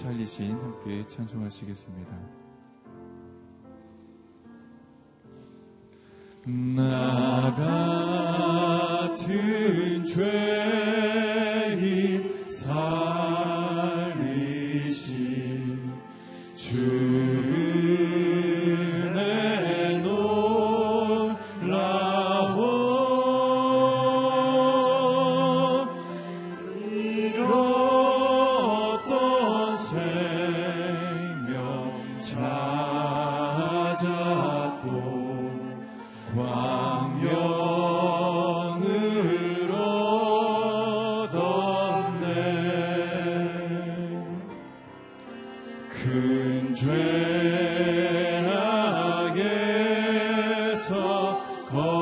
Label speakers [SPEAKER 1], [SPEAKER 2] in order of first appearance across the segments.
[SPEAKER 1] 살리신 함께 찬송하시겠습니다. 나 같은 죄 주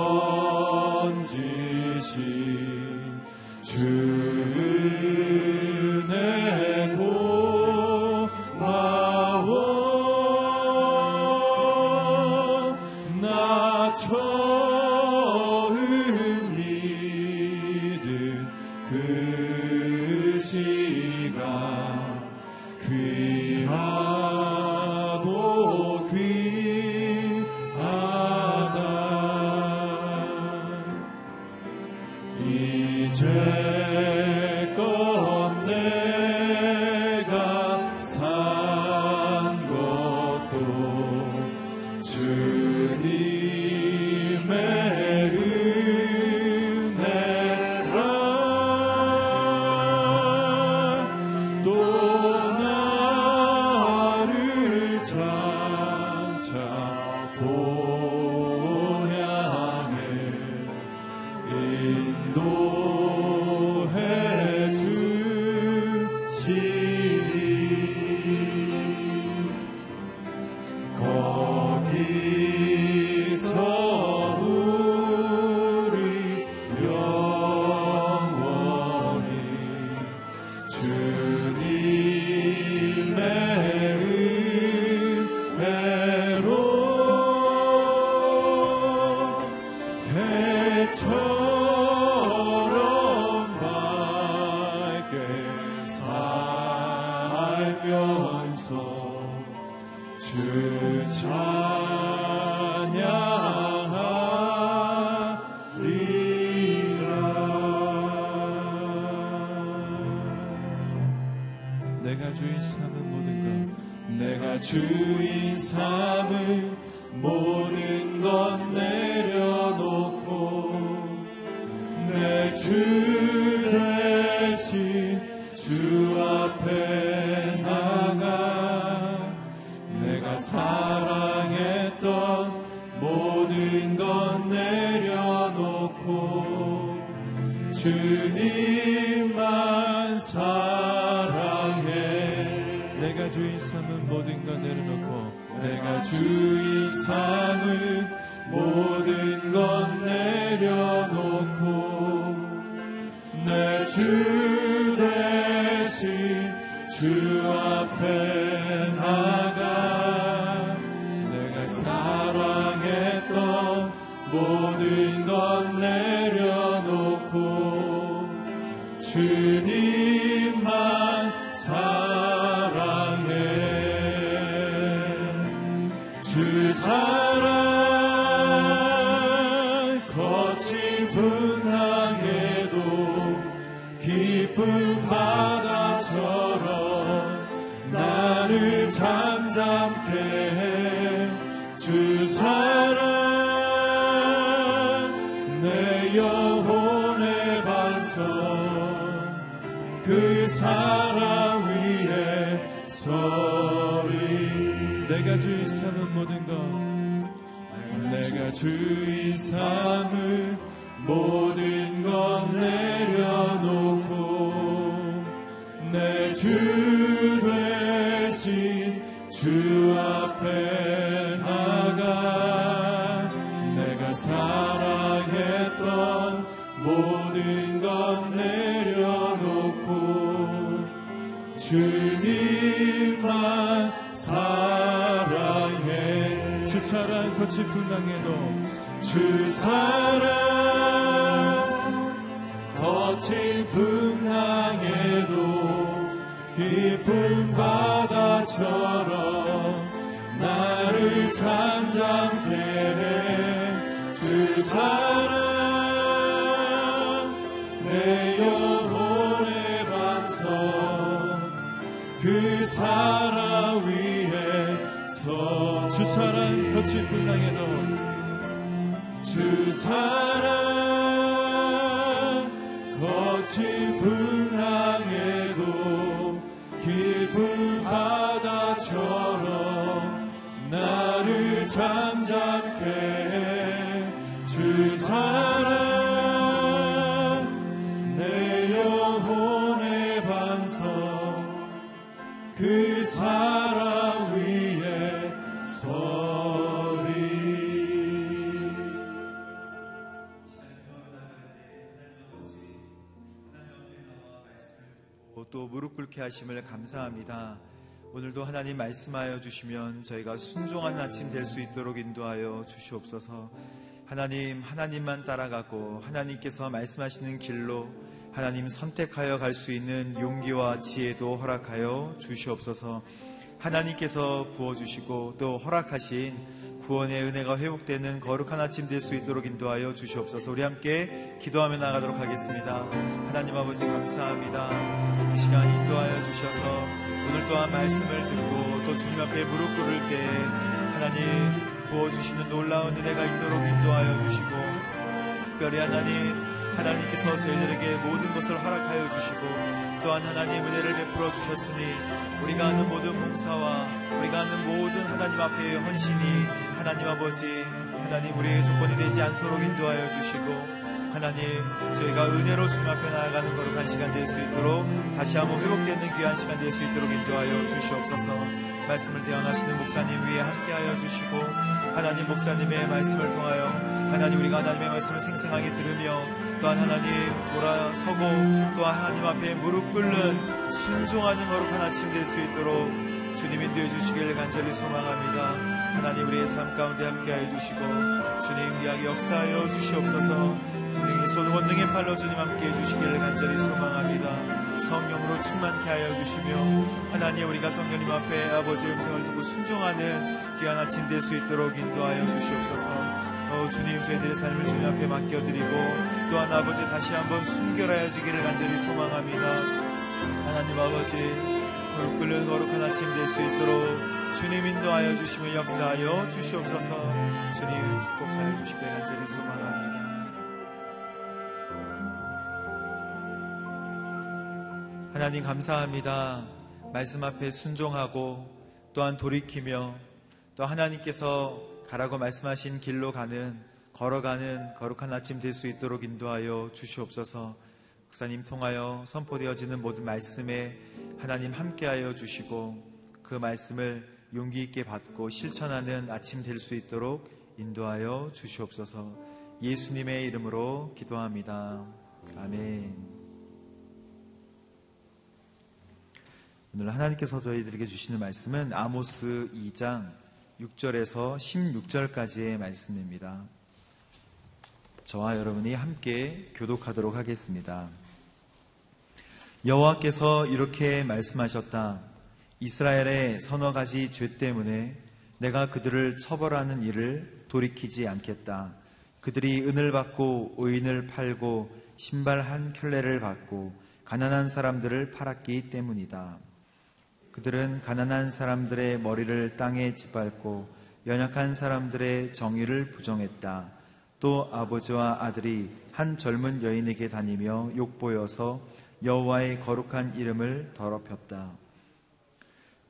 [SPEAKER 2] 모든 것 내려놓고 주님만 사랑해.
[SPEAKER 1] 내가 주인 삼은 모든 것 내려놓고
[SPEAKER 2] 내가 주인 삼은 모든 것 내려놓고 내 주 대신 주 그 사랑 위에 서리.
[SPEAKER 1] 내가 주인 삼은 모든 것.
[SPEAKER 2] 내가 주인 삼은 모든 것 내려놓고 내 주
[SPEAKER 1] 거친 풍랑에도
[SPEAKER 2] 주 사랑 거친 풍랑에도 깊은 바다처럼 나를 잠잠게 해주 사랑 사랑
[SPEAKER 1] 거친 풍랑에도
[SPEAKER 2] 주 사랑 거친 풍랑에도 깊은 바다처럼 나를 잠잠게 해주 사랑
[SPEAKER 3] 꿇게 하심을 감사합니다. 오늘도 하나님 말씀하여 주시면 저희가 순종하는 아침 될 수 있도록 인도하여 주시옵소서. 하나님, 하나님만 따라가고 하나님께서 말씀하시는 길로 하나님 선택하여 갈 수 있는 용기와 지혜도 허락하여 주시옵소서. 하나님께서 부어주시고 또 허락하신 구원의 은혜가 회복되는 거룩한 아침 될 수 있도록 인도하여 주시옵소서. 우리 함께 기도하며 나가도록 하겠습니다. 하나님 아버지 감사합니다. 이 시간 인도하여 주셔서 오늘 또한 말씀을 듣고 또 주님 앞에 무릎 꿇을 때 하나님 부어주시는 놀라운 은혜가 있도록 인도하여 주시고 특별히 하나님 하나님께서 저희들에게 모든 것을 허락하여 주시고 또한 하나님 은혜를 베풀어 주셨으니 우리가 하는 모든 봉사와 우리가 하는 모든 하나님 앞에 헌신이 하나님 아버지 하나님 우리의 조건이 되지 않도록 인도하여 주시고 하나님 저희가 은혜로 주님 앞에 나아가는 거룩한 시간 될 수 있도록 다시 한번 회복되는 귀한 시간 될 수 있도록 인도하여 주시옵소서 말씀을 대언하시는 목사님 위에 함께하여 주시고 하나님 목사님의 말씀을 통하여 하나님 우리가 하나님의 말씀을 생생하게 들으며 또한 하나님 돌아서고 또한 하나님 앞에 무릎 꿇는 순종하는 거룩한 아침 될 수 있도록 주님 인도해 주시길 간절히 소망합니다. 하나님 우리의 삶 가운데 함께하여 주시고 주님 이야기 역사하여 주시옵소서 손 원능의 팔로 주님 함께 해 주시기를 간절히 소망합니다. 성령으로 충만케 하여 주시며 하나님 우리가 성령님 앞에 아버지의 음성을 듣고 순종하는 귀한 아침 될 수 있도록 인도하여 주시옵소서. 어, 주님 저희들의 삶을 주님 앞에 맡겨드리고 또한 아버지 다시 한번 순결하여 주기를 간절히 소망합니다. 하나님 아버지 꿇는 거룩한 아침 될 수 있도록 주님 인도하여 주시며 역사하여 주시옵소서 주님 축복하여 주시길 간절히 소망합니다. 하나님 감사합니다. 말씀 앞에 순종하고 또한 돌이키며 또 하나님께서 가라고 말씀하신 길로 가는 걸어가는 거룩한 아침 될 수 있도록 인도하여 주시옵소서. 목사님 통하여 선포되어지는 모든 말씀에 하나님 함께하여 주시고 그 말씀을 용기 있게 받고 실천하는 아침 될 수 있도록 인도하여 주시옵소서. 예수님의 이름으로 기도합니다. 아멘. 오늘 하나님께서 저희들에게 주시는 말씀은 아모스 2장 6절에서 16절까지의 말씀입니다. 저와 여러분이 함께 교독하도록 하겠습니다. 여호와께서 이렇게 말씀하셨다. 이스라엘의 서너 가지 죄 때문에 내가 그들을 처벌하는 일을 돌이키지 않겠다. 그들이 은을 받고 의인을 팔고 신발 한 켤레를 받고 가난한 사람들을 팔았기 때문이다. 그들은 가난한 사람들의 머리를 땅에 짓밟고 연약한 사람들의 정의를 부정했다. 또 아버지와 아들이 한 젊은 여인에게 다니며 욕보여서 여호와의 거룩한 이름을 더럽혔다.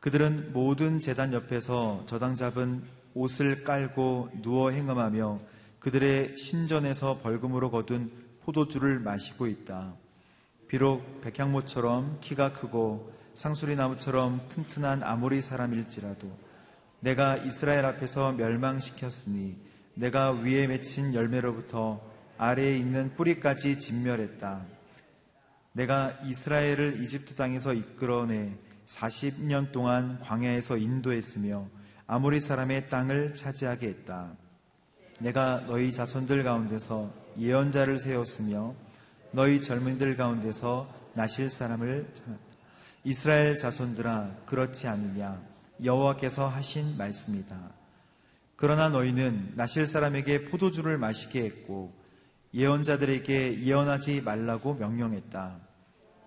[SPEAKER 3] 그들은 모든 재단 옆에서 저당 잡은 옷을 깔고 누워 행음하며 그들의 신전에서 벌금으로 거둔 포도주를 마시고 있다. 비록 백향모처럼 키가 크고 상수리 나무처럼 튼튼한 아모리 사람일지라도 내가 이스라엘 앞에서 멸망시켰으니 내가 위에 맺힌 열매로부터 아래에 있는 뿌리까지 진멸했다. 내가 이스라엘을 이집트 땅에서 이끌어내 40년 동안 광야에서 인도했으며 아모리 사람의 땅을 차지하게 했다. 내가 너희 자손들 가운데서 예언자를 세웠으며 너희 젊은들 가운데서 나실 사람을 이스라엘 자손들아 그렇지 않느냐 여호와께서 하신 말씀이다. 그러나 너희는 나실 사람에게 포도주를 마시게 했고 예언자들에게 예언하지 말라고 명령했다.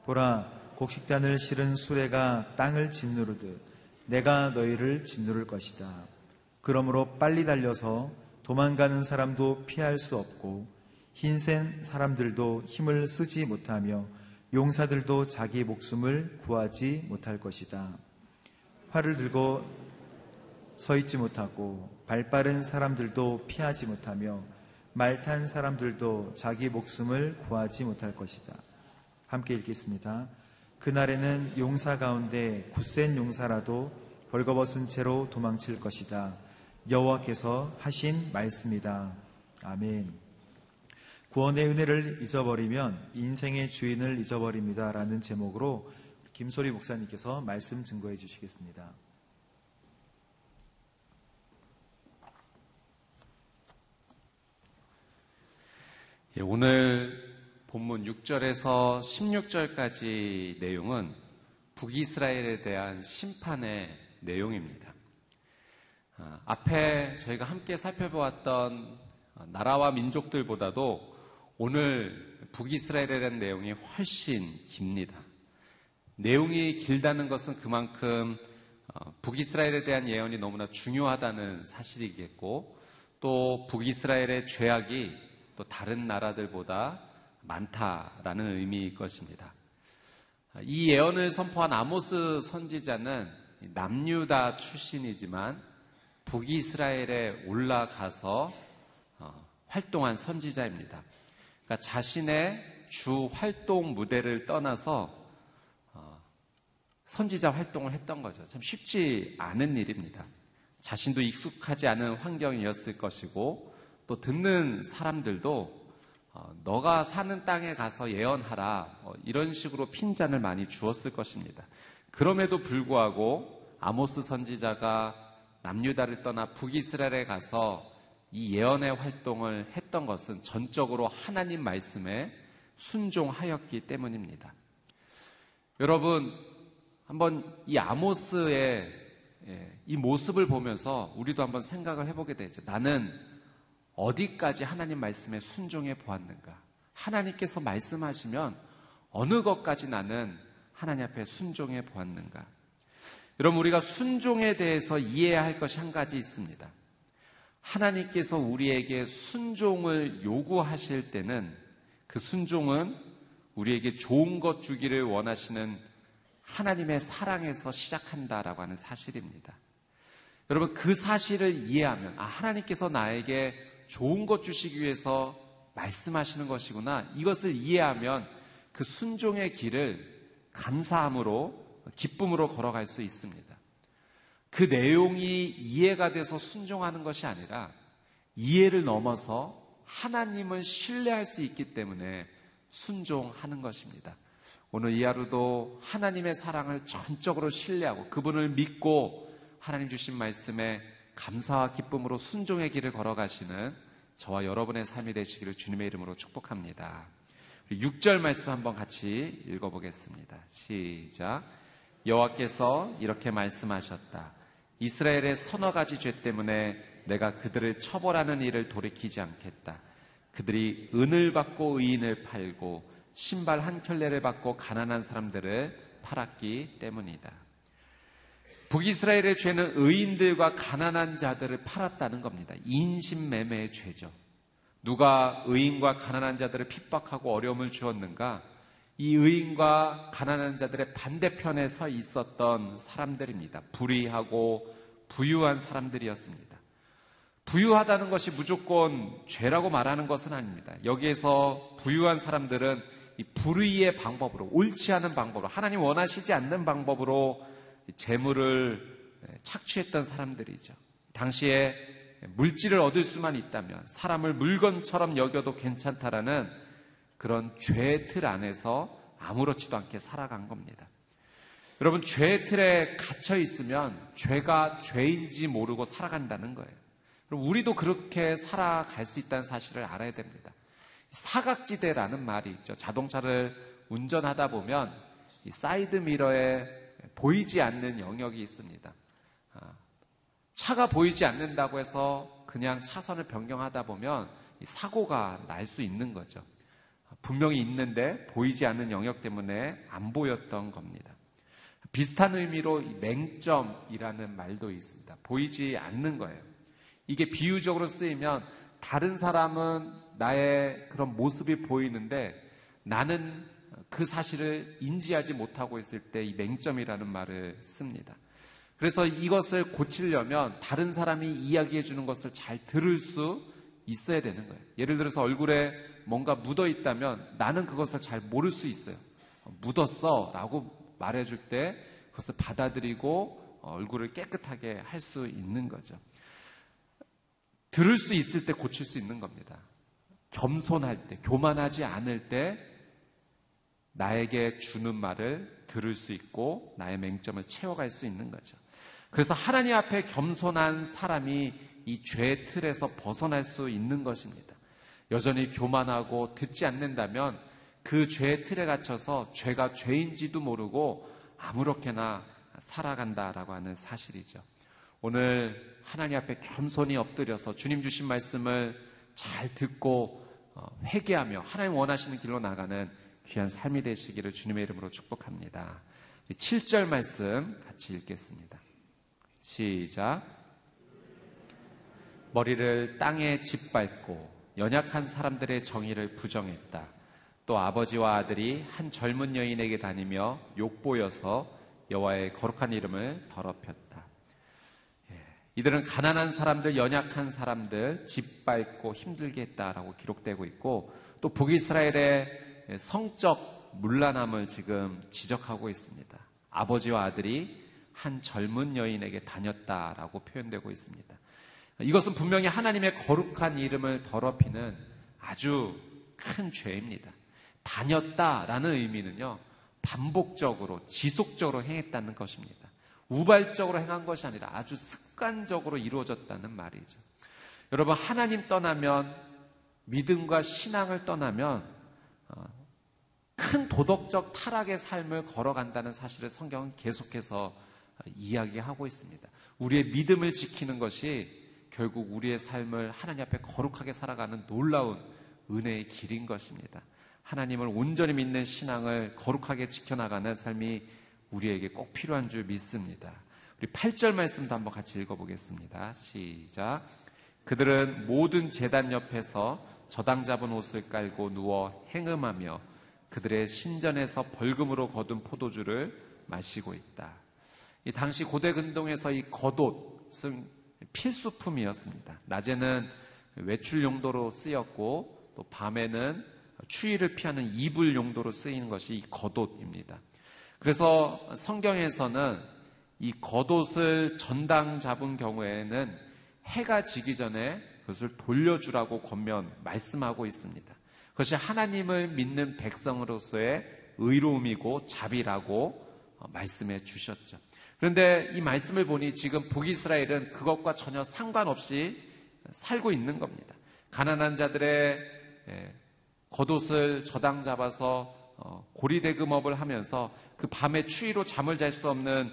[SPEAKER 3] 보라 곡식단을 실은 수레가 땅을 짓누르듯 내가 너희를 짓누를 것이다. 그러므로 빨리 달려서 도망가는 사람도 피할 수 없고 흰센 사람들도 힘을 쓰지 못하며 용사들도 자기 목숨을 구하지 못할 것이다. 활을 들고 서 있지 못하고 발 빠른 사람들도 피하지 못하며 말 탄 사람들도 자기 목숨을 구하지 못할 것이다. 함께 읽겠습니다. 그날에는 용사 가운데 굳센 용사라도 벌거벗은 채로 도망칠 것이다. 여호와께서 하신 말씀이다. 아멘. 구원의 은혜를 잊어버리면 인생의 주인을 잊어버립니다. 라는 제목으로 김소리 목사님께서 말씀 증거해 주시겠습니다.
[SPEAKER 4] 예, 오늘 본문 6절에서 16절까지 내용은 북이스라엘에 대한 심판의 내용입니다. 아, 앞에 저희가 함께 살펴보았던 나라와 민족들보다도 오늘 북이스라엘에 대한 내용이 훨씬 깁니다. 내용이 길다는 것은 그만큼 어, 북이스라엘에 대한 예언이 너무나 중요하다는 사실이겠고 또 북이스라엘의 죄악이 또 다른 나라들보다 많다라는 의미일 것입니다. 이 예언을 선포한 아모스 선지자는 남유다 출신이지만 북이스라엘에 올라가서 어, 활동한 선지자입니다. 그러니까 자신의 주 활동 무대를 떠나서 어, 선지자 활동을 했던 거죠. 참 쉽지 않은 일입니다. 자신도 익숙하지 않은 환경이었을 것이고 또 듣는 사람들도 어, 너가 사는 땅에 가서 예언하라 어, 이런 식으로 핀잔을 많이 주었을 것입니다. 그럼에도 불구하고 아모스 선지자가 남유다를 떠나 북이스라엘에 가서 이 예언의 활동을 했던 것은 전적으로 하나님 말씀에 순종하였기 때문입니다. 여러분 한번 이 아모스의 예, 이 모습을 보면서 우리도 한번 생각을 해보게 되죠. 나는 어디까지 하나님 말씀에 순종해 보았는가? 하나님께서 말씀하시면 어느 것까지 나는 하나님 앞에 순종해 보았는가? 여러분, 우리가 순종에 대해서 이해해야 할 것이 한 가지 있습니다. 하나님께서 우리에게 순종을 요구하실 때는 그 순종은 우리에게 좋은 것 주기를 원하시는 하나님의 사랑에서 시작한다라고 하는 사실입니다. 여러분, 그 사실을 이해하면, 아, 하나님께서 나에게 좋은 것 주시기 위해서 말씀하시는 것이구나. 이것을 이해하면 그 순종의 길을 감사함으로, 기쁨으로 걸어갈 수 있습니다. 그 내용이 이해가 돼서 순종하는 것이 아니라 이해를 넘어서 하나님을 신뢰할 수 있기 때문에 순종하는 것입니다. 오늘 이 하루도 하나님의 사랑을 전적으로 신뢰하고 그분을 믿고 하나님 주신 말씀에 감사와 기쁨으로 순종의 길을 걸어가시는 저와 여러분의 삶이 되시기를 주님의 이름으로 축복합니다. 6절 말씀 한번 같이 읽어보겠습니다. 시작. 여호와께서 이렇게 말씀하셨다. 이스라엘의 서너 가지 죄 때문에 내가 그들을 처벌하는 일을 돌이키지 않겠다. 그들이 은을 받고 의인을 팔고 신발 한 켤레를 받고 가난한 사람들을 팔았기 때문이다. 북이스라엘의 죄는 의인들과 가난한 자들을 팔았다는 겁니다. 인신매매의 죄죠. 누가 의인과 가난한 자들을 핍박하고 어려움을 주었는가? 이 의인과 가난한 자들의 반대편에 서 있었던 사람들입니다. 불의하고 부유한 사람들이었습니다. 부유하다는 것이 무조건 죄라고 말하는 것은 아닙니다. 여기에서 부유한 사람들은 이 불의의 방법으로, 옳지 않은 방법으로, 하나님 원하시지 않는 방법으로 재물을 착취했던 사람들이죠. 당시에 물질을 얻을 수만 있다면 사람을 물건처럼 여겨도 괜찮다라는 그런 죄틀 안에서 아무렇지도 않게 살아간 겁니다. 여러분, 죄 틀에 갇혀 있으면 죄가 죄인지 모르고 살아간다는 거예요. 그럼 우리도 그렇게 살아갈 수 있다는 사실을 알아야 됩니다. 사각지대라는 말이 있죠. 자동차를 운전하다 보면 이 사이드 미러에 보이지 않는 영역이 있습니다. 아, 차가 보이지 않는다고 해서 그냥 차선을 변경하다 보면 사고가 날 수 있는 거죠. 분명히 있는데 보이지 않는 영역 때문에 안 보였던 겁니다. 비슷한 의미로 맹점이라는 말도 있습니다. 보이지 않는 거예요. 이게 비유적으로 쓰이면 다른 사람은 나의 그런 모습이 보이는데 나는 그 사실을 인지하지 못하고 있을 때 이 맹점이라는 말을 씁니다. 그래서 이것을 고치려면 다른 사람이 이야기해 주는 것을 잘 들을 수 있어야 되는 거예요. 예를 들어서 얼굴에 뭔가 묻어 있다면 나는 그것을 잘 모를 수 있어요. 묻었어 라고 말해줄 때 그것을 받아들이고 얼굴을 깨끗하게 할 수 있는 거죠. 들을 수 있을 때 고칠 수 있는 겁니다. 겸손할 때, 교만하지 않을 때 나에게 주는 말을 들을 수 있고 나의 맹점을 채워갈 수 있는 거죠. 그래서 하나님 앞에 겸손한 사람이 이 죄의 틀에서 벗어날 수 있는 것입니다. 여전히 교만하고 듣지 않는다면 그 죄의 틀에 갇혀서 죄가 죄인지도 모르고 아무렇게나 살아간다라고 하는 사실이죠. 오늘 하나님 앞에 겸손히 엎드려서 주님 주신 말씀을 잘 듣고 어, 회개하며 하나님 원하시는 길로 나가는 귀한 삶이 되시기를 주님의 이름으로 축복합니다. 7절 말씀 같이 읽겠습니다. 시작. 머리를 땅에 짓밟고 연약한 사람들의 정의를 부정했다. 또 아버지와 아들이 한 젊은 여인에게 다니며 욕보여서 여호와의 거룩한 이름을 더럽혔다. 예, 이들은 가난한 사람들, 연약한 사람들 짓밟고 힘들게 했다라고 기록되고 있고 또 북이스라엘의 성적 문란함을 지금 지적하고 있습니다. 아버지와 아들이 한 젊은 여인에게 다녔다라고 표현되고 있습니다. 이것은 분명히 하나님의 거룩한 이름을 더럽히는 아주 큰 죄입니다. 다녔다라는 의미는요, 반복적으로, 지속적으로 행했다는 것입니다. 우발적으로 행한 것이 아니라 아주 습관적으로 이루어졌다는 말이죠. 여러분, 하나님 떠나면, 믿음과 신앙을 떠나면, 어, 큰 도덕적 타락의 삶을 걸어간다는 사실을 성경은 계속해서 이야기하고 있습니다. 우리의 믿음을 지키는 것이 결국 우리의 삶을 하나님 앞에 거룩하게 살아가는 놀라운 은혜의 길인 것입니다. 하나님을 온전히 믿는 신앙을 거룩하게 지켜나가는 삶이 우리에게 꼭 필요한 줄 믿습니다. 우리 8절 말씀도 한번 같이 읽어보겠습니다. 시작. 그들은 모든 재단 옆에서 저당 잡은 옷을 깔고 누워 행음하며 그들의 신전에서 벌금으로 거둔 포도주를 마시고 있다. 이 당시 고대 근동에서 이 겉옷은 필수품이었습니다. 낮에는 외출 용도로 쓰였고 또 밤에는 추위를 피하는 이불 용도로 쓰이는 것이 이 겉옷입니다. 그래서 성경에서는 이 겉옷을 전당 잡은 경우에는 해가 지기 전에 그것을 돌려주라고 권면 말씀하고 있습니다. 그것이 하나님을 믿는 백성으로서의 의로움이고 자비라고 말씀해 주셨죠. 그런데 이 말씀을 보니 지금 북이스라엘은 그것과 전혀 상관없이 살고 있는 겁니다. 가난한 자들의 예, 겉옷을 저당 잡아서 어, 고리대금업을 하면서 그 밤에 추위로 잠을 잘 수 없는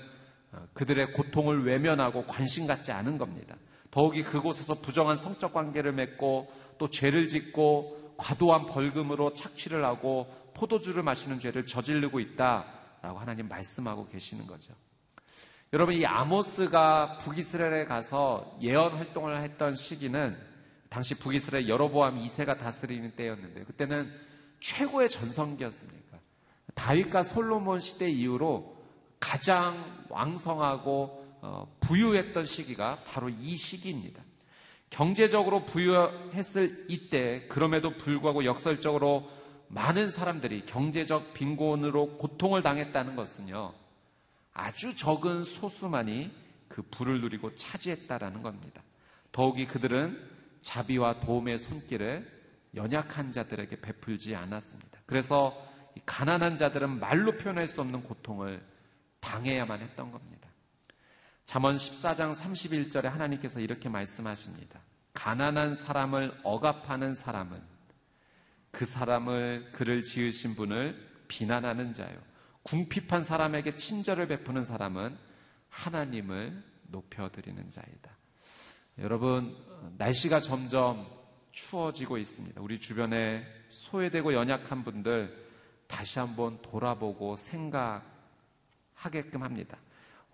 [SPEAKER 4] 어, 그들의 고통을 외면하고 관심 갖지 않은 겁니다. 더욱이 그곳에서 부정한 성적 관계를 맺고 또 죄를 짓고 과도한 벌금으로 착취를 하고 포도주를 마시는 죄를 저지르고 있다라고 하나님 말씀하고 계시는 거죠. 여러분 이 아모스가 북이스라엘에 가서 예언 활동을 했던 시기는 당시 북이스라엘 여로보암 2세가 다스리는 때였는데 그때는 최고의 전성기였습니까? 다윗과 솔로몬 시대 이후로 가장 왕성하고 어, 부유했던 시기가 바로 이 시기입니다. 경제적으로 부유했을 이때 그럼에도 불구하고 역설적으로 많은 사람들이 경제적 빈곤으로 고통을 당했다는 것은요. 아주 적은 소수만이 그 부를 누리고 차지했다라는 겁니다. 더욱이 그들은 자비와 도움의 손길을 연약한 자들에게 베풀지 않았습니다. 그래서 가난한 자들은 말로 표현할 수 없는 고통을 당해야만 했던 겁니다. 잠언 14장 31절에 하나님께서 이렇게 말씀하십니다. 가난한 사람을 억압하는 사람은 그 사람을 그를 지으신 분을 비난하는 자요. 궁핍한 사람에게 친절을 베푸는 사람은 하나님을 높여드리는 자이다. 여러분, 날씨가 점점 추워지고 있습니다. 우리 주변에 소외되고 연약한 분들 다시 한번 돌아보고 생각하게끔 합니다.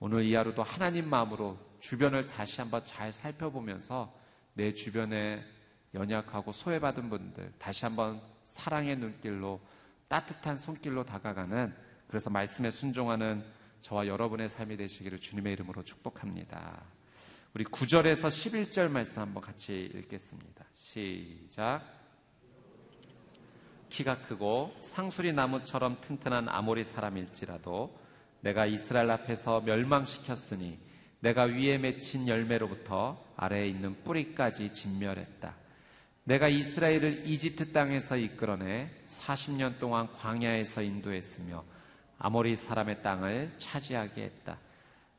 [SPEAKER 4] 오늘 이 하루도 하나님 마음으로 주변을 다시 한번 잘 살펴보면서 내 주변에 연약하고 소외받은 분들 다시 한번 사랑의 눈길로 따뜻한 손길로 다가가는 그래서 말씀에 순종하는 저와 여러분의 삶이 되시기를 주님의 이름으로 축복합니다. 우리 9절에서 11절 말씀 한번 같이 읽겠습니다. 시작. 키가 크고 상수리 나무처럼 튼튼한 아모리 사람일지라도 내가 이스라엘 앞에서 멸망시켰으니 내가 위에 맺힌 열매로부터 아래에 있는 뿌리까지 진멸했다. 내가 이스라엘을 이집트 땅에서 이끌어내 40년 동안 광야에서 인도했으며 아모리 사람의 땅을 차지하게 했다.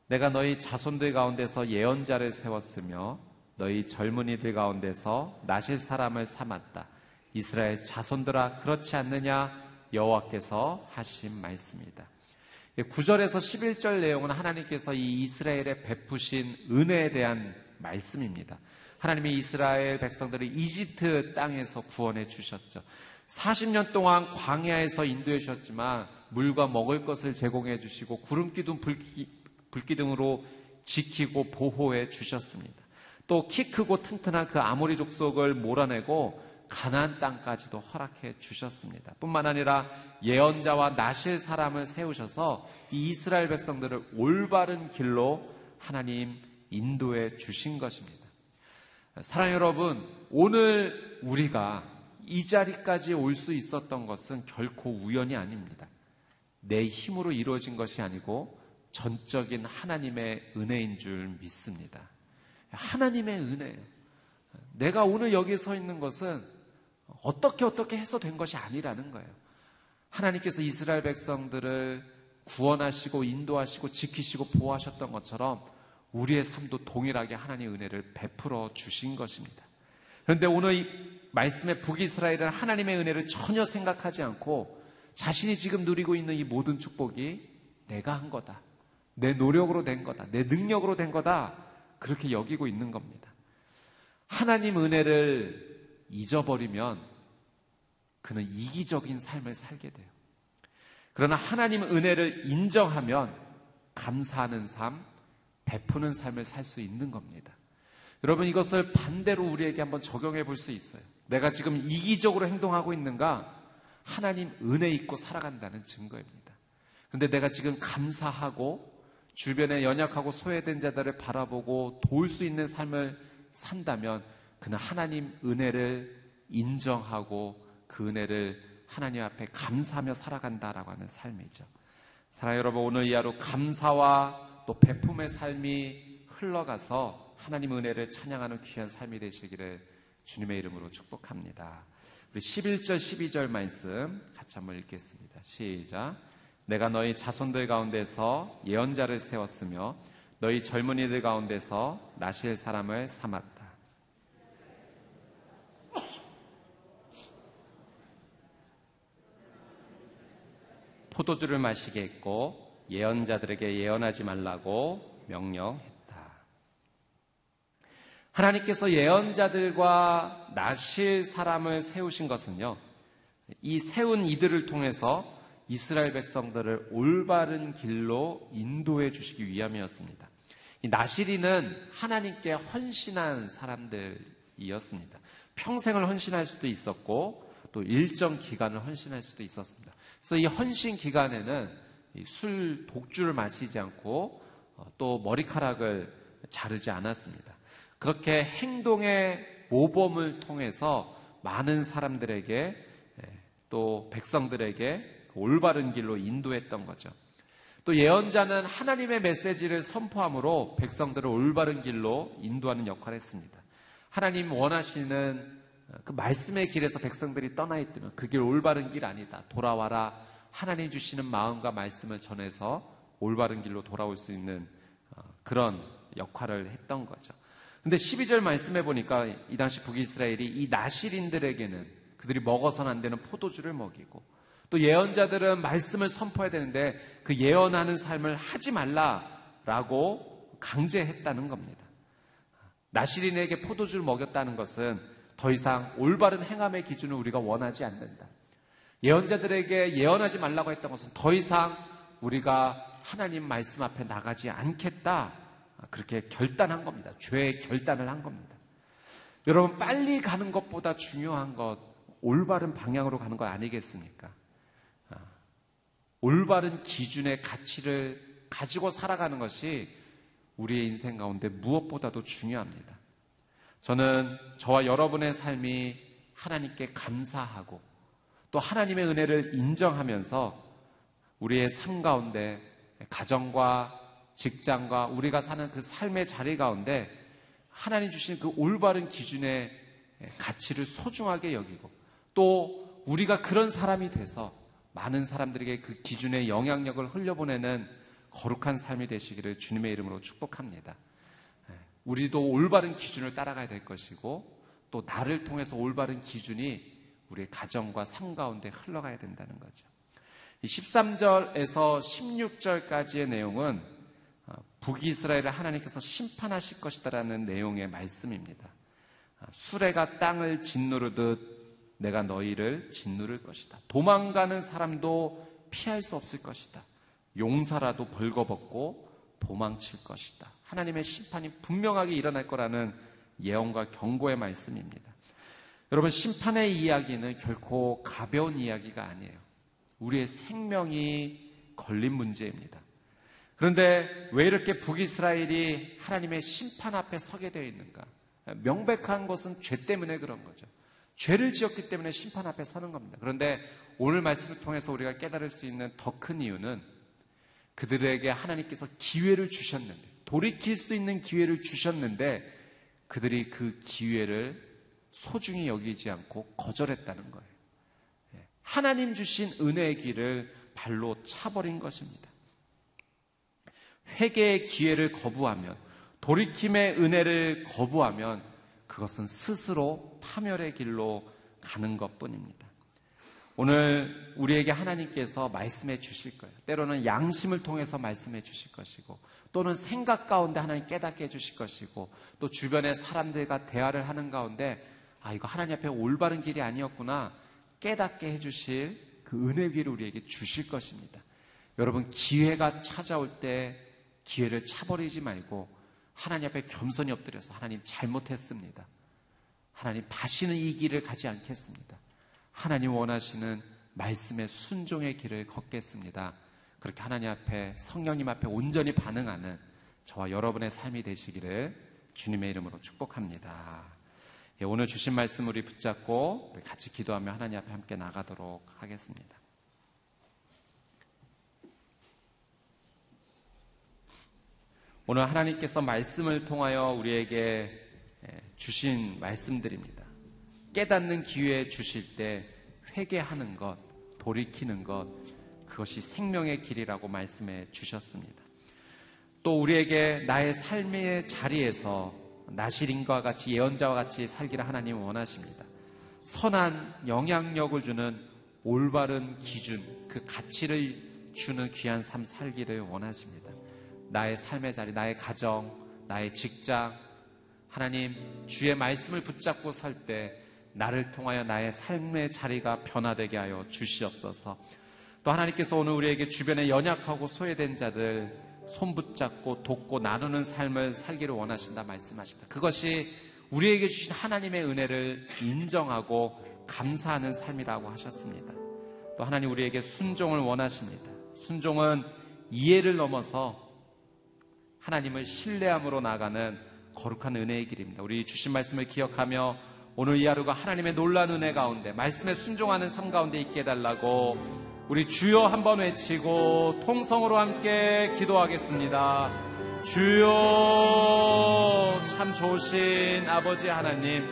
[SPEAKER 4] 내가 너희 자손들 가운데서 예언자를 세웠으며 너희 젊은이들 가운데서 나실 사람을 삼았다. 이스라엘 자손들아 그렇지 않느냐 여호와께서 하신 말씀이다. 9절에서 11절 내용은 하나님께서 이 이스라엘에 베푸신 은혜에 대한 말씀입니다. 하나님이 이스라엘 백성들을 이집트 땅에서 구원해 주셨죠. 40년 동안 광야에서 인도해 주셨지만 물과 먹을 것을 제공해 주시고 구름 기둥 불기, 불기둥으로 지키고 보호해 주셨습니다. 또 키 크고 튼튼한 그 아모리 족속을 몰아내고 가나안 땅까지도 허락해 주셨습니다. 뿐만 아니라 예언자와 나실 사람을 세우셔서 이 이스라엘 백성들을 올바른 길로 하나님 인도해 주신 것입니다. 사랑 여러분, 오늘 우리가 이 자리까지 올 수 있었던 것은 결코 우연이 아닙니다. 내 힘으로 이루어진 것이 아니고 전적인 하나님의 은혜인 줄 믿습니다. 하나님의 은혜예요. 내가 오늘 여기 서 있는 것은 어떻게 어떻게 해서 된 것이 아니라는 거예요. 하나님께서 이스라엘 백성들을 구원하시고 인도하시고 지키시고 보호하셨던 것처럼 우리의 삶도 동일하게 하나님의 은혜를 베풀어 주신 것입니다. 그런데 오늘 이 말씀의 북이스라엘은 하나님의 은혜를 전혀 생각하지 않고 자신이 지금 누리고 있는 이 모든 축복이 내가 한 거다. 내 노력으로 된 거다. 내 능력으로 된 거다. 그렇게 여기고 있는 겁니다. 하나님 은혜를 잊어버리면 그는 이기적인 삶을 살게 돼요. 그러나 하나님 은혜를 인정하면 감사하는 삶, 베푸는 삶을 살 수 있는 겁니다. 여러분 이것을 반대로 우리에게 한번 적용해 볼 수 있어요. 내가 지금 이기적으로 행동하고 있는가? 하나님 은혜 있고 살아간다는 증거입니다. 근데 내가 지금 감사하고 주변에 연약하고 소외된 자들을 바라보고 도울 수 있는 삶을 산다면 그는 하나님 은혜를 인정하고 그 은혜를 하나님 앞에 감사하며 살아간다라고 하는 삶이죠. 사랑 여러분 오늘 이 하루 감사와 또 베품의 삶이 흘러가서 하나님 은혜를 찬양하는 귀한 삶이 되시기를 주님의 이름으로 축복합니다. 우리 11절 12절 말씀 같이 한번 읽겠습니다. 시작. 내가 너희 자손들 가운데서 예언자를 세웠으며 너희 젊은이들 가운데서 나실 사람을 삼았다. 포도주를 마시게 했고 예언자들에게 예언하지 말라고 명령했다. 하나님께서 예언자들과 나실 사람을 세우신 것은요. 이 세운 이들을 통해서 이스라엘 백성들을 올바른 길로 인도해 주시기 위함이었습니다. 이 나시리는 하나님께 헌신한 사람들이었습니다. 평생을 헌신할 수도 있었고 또 일정 기간을 헌신할 수도 있었습니다. 그래서 이 헌신 기간에는 술 독주를 마시지 않고 어, 또 머리카락을 자르지 않았습니다. 그렇게 행동의 모범을 통해서 많은 사람들에게 예, 또 백성들에게 올바른 길로 인도했던 거죠. 또 예언자는 하나님의 메시지를 선포함으로 백성들을 올바른 길로 인도하는 역할을 했습니다. 하나님 원하시는 그 말씀의 길에서 백성들이 떠나 있다면 그 길 올바른 길 아니다. 돌아와라. 하나님 주시는 마음과 말씀을 전해서 올바른 길로 돌아올 수 있는 어, 그런 역할을 했던 거죠. 근데 12절 말씀해 보니까 이 당시 북이스라엘이 이 나실인들에게는 그들이 먹어서는 안 되는 포도주를 먹이고 또 예언자들은 말씀을 선포해야 되는데 그 예언하는 삶을 하지 말라라고 강제했다는 겁니다. 나시린에게 포도주를 먹였다는 것은 더 이상 올바른 행함의 기준을 우리가 원하지 않는다. 예언자들에게 예언하지 말라고 했던 것은 더 이상 우리가 하나님 말씀 앞에 나가지 않겠다. 그렇게 결단한 겁니다. 죄의 결단을 한 겁니다. 여러분, 빨리 가는 것보다 중요한 것, 올바른 방향으로 가는 것 아니겠습니까? 아, 올바른 기준의 가치를 가지고 살아가는 것이 우리의 인생 가운데 무엇보다도 중요합니다. 저는 저와 여러분의 삶이 하나님께 감사하고 또 하나님의 은혜를 인정하면서 우리의 삶 가운데 가정과 직장과 우리가 사는 그 삶의 자리 가운데 하나님 주신 그 올바른 기준의 가치를 소중하게 여기고 또 우리가 그런 사람이 돼서 많은 사람들에게 그 기준의 영향력을 흘려보내는 거룩한 삶이 되시기를 주님의 이름으로 축복합니다. 예, 우리도 올바른 기준을 따라가야 될 것이고 또 나를 통해서 올바른 기준이 우리의 가정과 삶 가운데 흘러가야 된다는 거죠. 13절에서 16절까지의 내용은 어, 북이스라엘을 하나님께서 심판하실 것이다라는 내용의 말씀입니다. 어, 수레가 땅을 짓누르듯 내가 너희를 짓누를 것이다. 도망가는 사람도 피할 수 없을 것이다. 용사라도 벌거벗고 도망칠 것이다. 하나님의 심판이 분명하게 일어날 거라는 예언과 경고의 말씀입니다. 여러분, 심판의 이야기는 결코 가벼운 이야기가 아니에요. 우리의 생명이 걸린 문제입니다. 그런데 왜 이렇게 북이스라엘이 하나님의 심판 앞에 서게 되어 있는가? 명백한 것은 죄 때문에 그런 거죠. 죄를 지었기 때문에 심판 앞에 서는 겁니다. 그런데 오늘 말씀을 통해서 우리가 깨달을 수 있는 더 큰 이유는 그들에게 하나님께서 기회를 주셨는데, 돌이킬 수 있는 기회를 주셨는데, 그들이 그 기회를 소중히 여기지 않고 거절했다는 거예요. 예. 하나님 주신 은혜의 길을 발로 차버린 것입니다. 회개의 기회를 거부하면, 돌이킴의 은혜를 거부하면, 그것은 스스로 파멸의 길로 가는 것 뿐입니다. 오늘 우리에게 하나님께서 말씀해 주실 거예요. 때로는 양심을 통해서 말씀해 주실 것이고, 또는 생각 가운데 하나님 깨닫게 해 주실 것이고, 또 주변의 사람들과 대화를 하는 가운데, 아, 이거 하나님 앞에 올바른 길이 아니었구나, 깨닫게 해 주실 그 은혜 길을 우리에게 주실 것입니다. 여러분, 기회가 찾아올 때 기회를 차버리지 말고, 하나님 앞에 겸손히 엎드려서 하나님 잘못했습니다. 하나님 다시는 이 길을 가지 않겠습니다. 하나님 원하시는 말씀의 순종의 길을 걷겠습니다. 그렇게 하나님 앞에 성령님 앞에 온전히 반응하는 저와 여러분의 삶이 되시기를 주님의 이름으로 축복합니다. 예, 오늘 주신 말씀 우리 붙잡고 우리 같이 기도하며 하나님 앞에 함께 나가도록 하겠습니다. 오늘 하나님께서 말씀을 통하여 우리에게 예, 주신 말씀들입니다. 깨닫는 기회 주실 때 회개하는 것, 돌이키는 것, 그것이 생명의 길이라고 말씀해 주셨습니다. 또 우리에게 나의 삶의 자리에서 나시린과 같이 예언자와 같이 살기를 하나님 원하십니다. 선한 영향력을 주는 올바른 기준, 그 가치를 주는 귀한 삶 살기를 원하십니다. 나의 삶의 자리, 나의 가정, 나의 직장, 하나님 주의 말씀을 붙잡고 살 때 나를 통하여 나의 삶의 자리가 변화되게 하여 주시옵소서. 또 하나님께서 오늘 우리에게 주변에 연약하고 소외된 자들 손 붙잡고 돕고 나누는 삶을 살기를 원하신다 말씀하십니다. 그것이 우리에게 주신 하나님의 은혜를 인정하고 감사하는 삶이라고 하셨습니다. 또 하나님 우리에게 순종을 원하십니다. 순종은 이해를 넘어서 하나님을 신뢰함으로 나가는 거룩한 은혜의 길입니다. 우리 주신 말씀을 기억하며 오늘 이 하루가 하나님의 놀란 은혜 가운데 말씀에 순종하는 삶 가운데 있게 해달라고 우리 주여 한번 외치고 통성으로 함께 기도하겠습니다. 주여 참 좋으신 아버지 하나님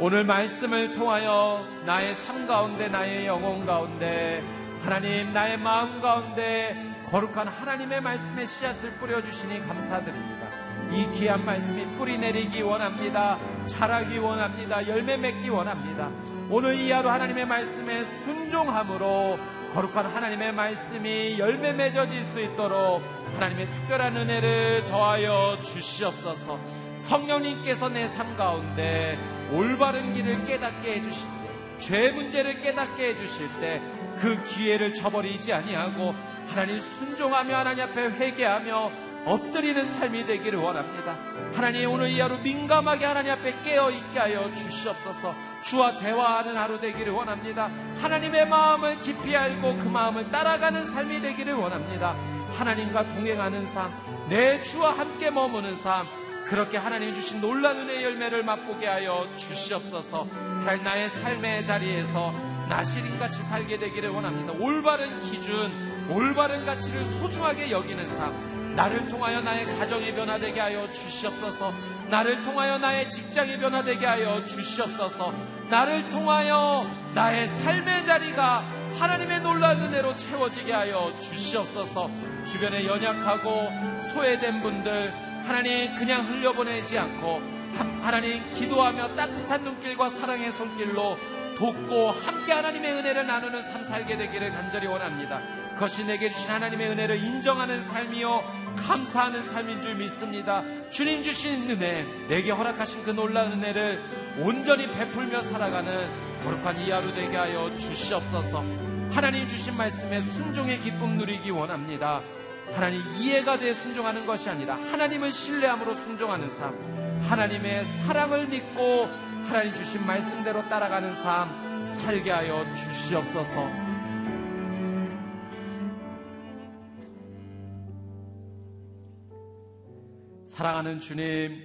[SPEAKER 4] 오늘 말씀을 통하여 나의 삶 가운데 나의 영혼 가운데 하나님 나의 마음 가운데 거룩한 하나님의 말씀의 씨앗을 뿌려주시니 감사드립니다. 이 귀한 말씀이 뿌리 내리기 원합니다. 자라기 원합니다. 열매 맺기 원합니다. 오늘 이 하루 하나님의 말씀에 순종함으로 거룩한 하나님의 말씀이 열매 맺어질 수 있도록 하나님의 특별한 은혜를 더하여 주시옵소서. 성령님께서 내 삶 가운데 올바른 길을 깨닫게 해주실 때, 죄 문제를 깨닫게 해주실 때, 그 기회를 저버리지 아니하고 하나님 순종하며 하나님 앞에 회개하며 엎드리는 삶이 되기를 원합니다. 하나님 오늘 이 하루 민감하게 하나님 앞에 깨어 있게 하여 주시옵소서. 주와 대화하는 하루 되기를 원합니다. 하나님의 마음을 깊이 알고 그 마음을 따라가는 삶이 되기를 원합니다. 하나님과 동행하는 삶, 내 주와 함께 머무는 삶, 그렇게 하나님 주신 놀란 은혜의 열매를 맛보게 하여 주시옵소서. 나의 삶의 자리에서 나시린같이 살게 되기를 원합니다. 올바른 기준, 올바른 가치를 소중하게 여기는 삶. 나를 통하여 나의 가정이 변화되게 하여 주시옵소서. 나를 통하여 나의 직장이 변화되게 하여 주시옵소서. 나를 통하여 나의 삶의 자리가 하나님의 놀라운 은혜로 채워지게 하여 주시옵소서. 주변에 연약하고 소외된 분들 하나님 그냥 흘려보내지 않고 하나님 기도하며 따뜻한 눈길과 사랑의 손길로 돕고 함께 하나님의 은혜를 나누는 삶 살게 되기를 간절히 원합니다. 그것이 내게 주신 하나님의 은혜를 인정하는 삶이요 감사하는 삶인 줄 믿습니다. 주님 주신 은혜, 내게 허락하신 그 놀라운 은혜를 온전히 베풀며 살아가는 거룩한 이 하루 되게 하여 주시옵소서. 하나님 주신 말씀에 순종의 기쁨 누리기 원합니다. 하나님 이해가 돼 순종하는 것이 아니라 하나님을 신뢰함으로 순종하는 삶, 하나님의 사랑을 믿고 하나님 주신 말씀대로 따라가는 삶 살게 하여 주시옵소서. 사랑하는 주님,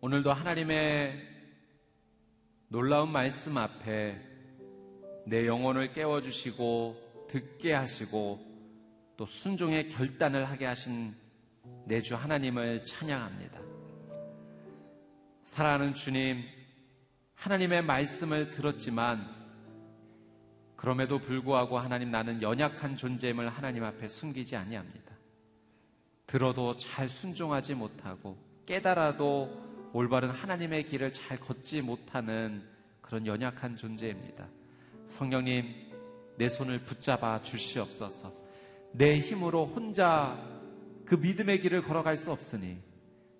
[SPEAKER 4] 오늘도 하나님의 놀라운 말씀 앞에 내 영혼을 깨워주시고 듣게 하시고 또 순종의 결단을 하게 하신 내 주 하나님을 찬양합니다. 사랑하는 주님, 하나님의 말씀을 들었지만 그럼에도 불구하고 하나님 나는 연약한 존재임을 하나님 앞에 숨기지 아니합니다. 들어도 잘 순종하지 못하고 깨달아도 올바른 하나님의 길을 잘 걷지 못하는 그런 연약한 존재입니다. 성령님, 내 손을 붙잡아 주시옵소서. 내 힘으로 혼자 그 믿음의 길을 걸어갈 수 없으니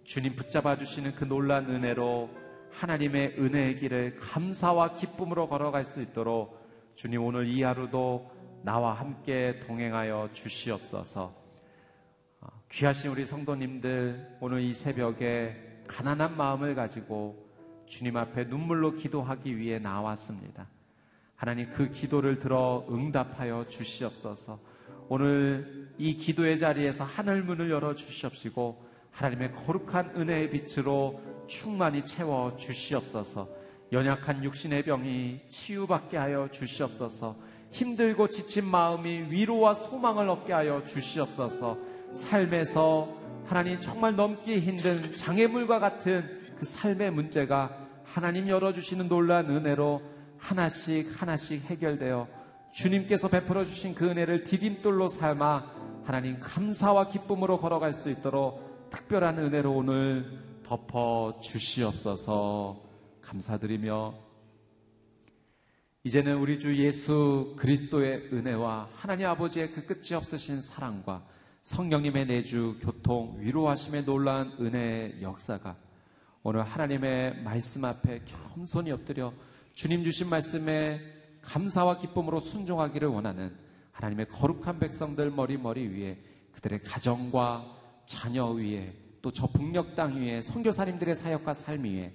[SPEAKER 4] 주님 붙잡아 주시는 그 놀란 은혜로 하나님의 은혜의 길을 감사와 기쁨으로 걸어갈 수 있도록 주님 오늘 이 하루도 나와 함께 동행하여 주시옵소서. 어, 귀하신 우리 성도님들 오늘 이 새벽에 가난한 마음을 가지고 주님 앞에 눈물로 기도하기 위해 나왔습니다. 하나님 그 기도를 들어 응답하여 주시옵소서. 오늘 이 기도의 자리에서 하늘 문을 열어 주시옵시고 하나님의 거룩한 은혜의 빛으로 충만히 채워 주시옵소서. 연약한 육신의 병이 치유받게 하여 주시옵소서. 힘들고 지친 마음이 위로와 소망을 얻게 하여 주시옵소서. 삶에서 하나님 정말 넘기 힘든 장애물과 같은 그 삶의 문제가 하나님 열어주시는 놀란 은혜로 하나씩 하나씩 해결되어 주님께서 베풀어 주신 그 은혜를 디딤돌로 삼아 하나님 감사와 기쁨으로 걸어갈 수 있도록 특별한 은혜로 오늘 덮어 주시옵소서. 감사드리며 이제는 우리 주 예수 그리스도의 은혜와 하나님 아버지의 그 끝이 없으신 사랑과 성령님의 내주 교통 위로하심의 놀라운 은혜의 역사가 오늘 하나님의 말씀 앞에 겸손히 엎드려 주님 주신 말씀에 감사와 기쁨으로 순종하기를 원하는 하나님의 거룩한 백성들 머리머리 위에 그들의 가정과 자녀 위에 또 저 북녘 땅 위에 선교사님들의 사역과 삶 위에